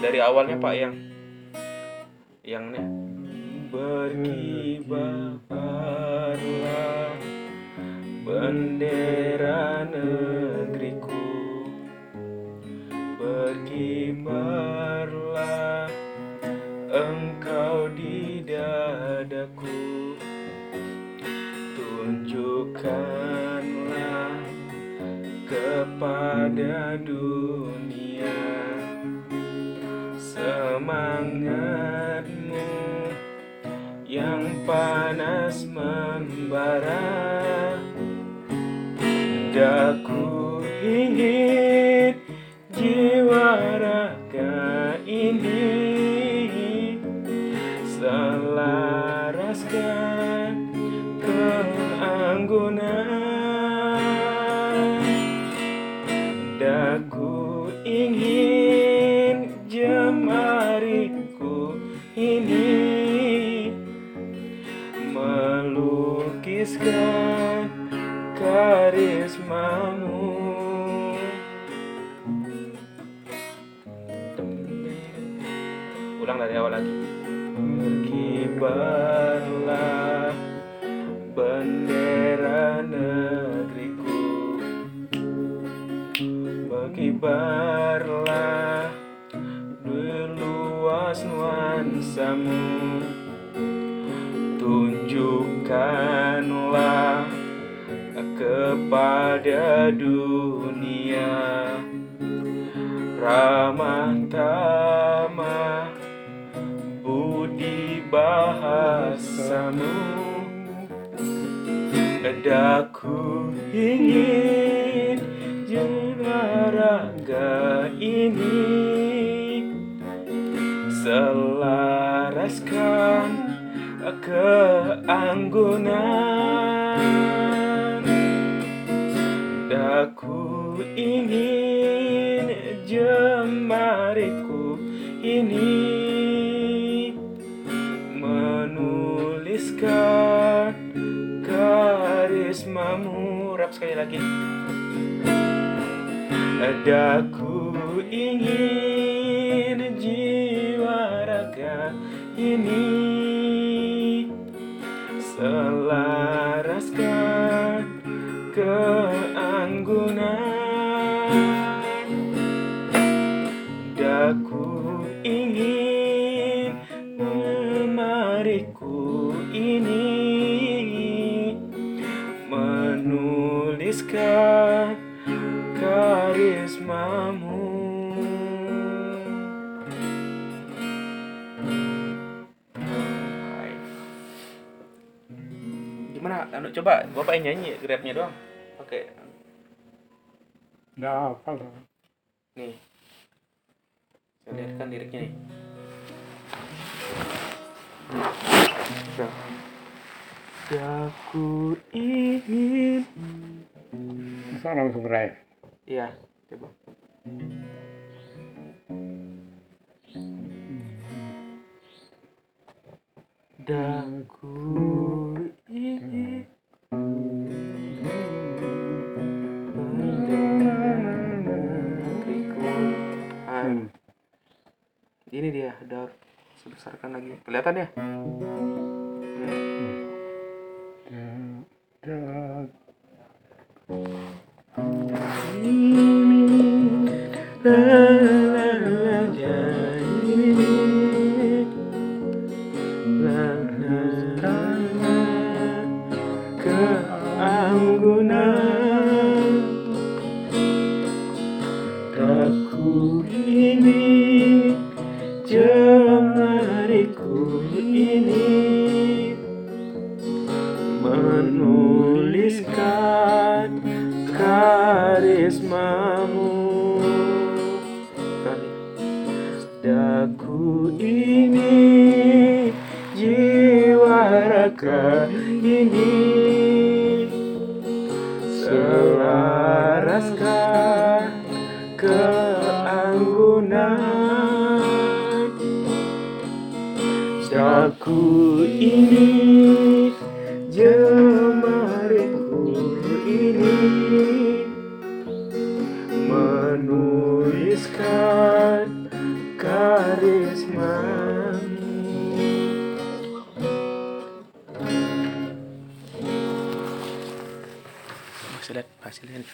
dari awalnya Pak yang yang nih berkibarlah bendera negeriku. Berkibarlah engkau di dadaku. Tunjukkanlah kepada dunia semangatmu yang panas membara. Daku ingin jiwa raga ini selaraskan keanggunan. Daku ingin ulang dari awal lagi. Berkibarlah bendera negeriku. Berkibarlah luas nuansamu. Tunjukkanlah kepada dunia. Ramah tamah bahasamu. Daku ingin raga ini. Selaraskan keanggunan. Daku ingin jemariku ini menuliskan karismamu? Rap sekali lagi. Daku ingin jiwa raga ini. Selaraskan keanggunan. Daku menuliskan karismamu Hai. Gimana? Anu coba Bapak yang nyanyi rapnya doang. Oke. Nggak hafal. Nih. Saya lihatkan liriknya nih. Udah. Daku ingin Masa langsung rai. Iya, coba. Daku ingin negeriku. Ah, Hmm. ini dia, udah sebesarkan lagi. Kelihatan ya? Hmm. Keanggunan ini jemariku ini menuliskan raga ini selaraskan keanggunan. Daku ini jemariku fácil, fácil,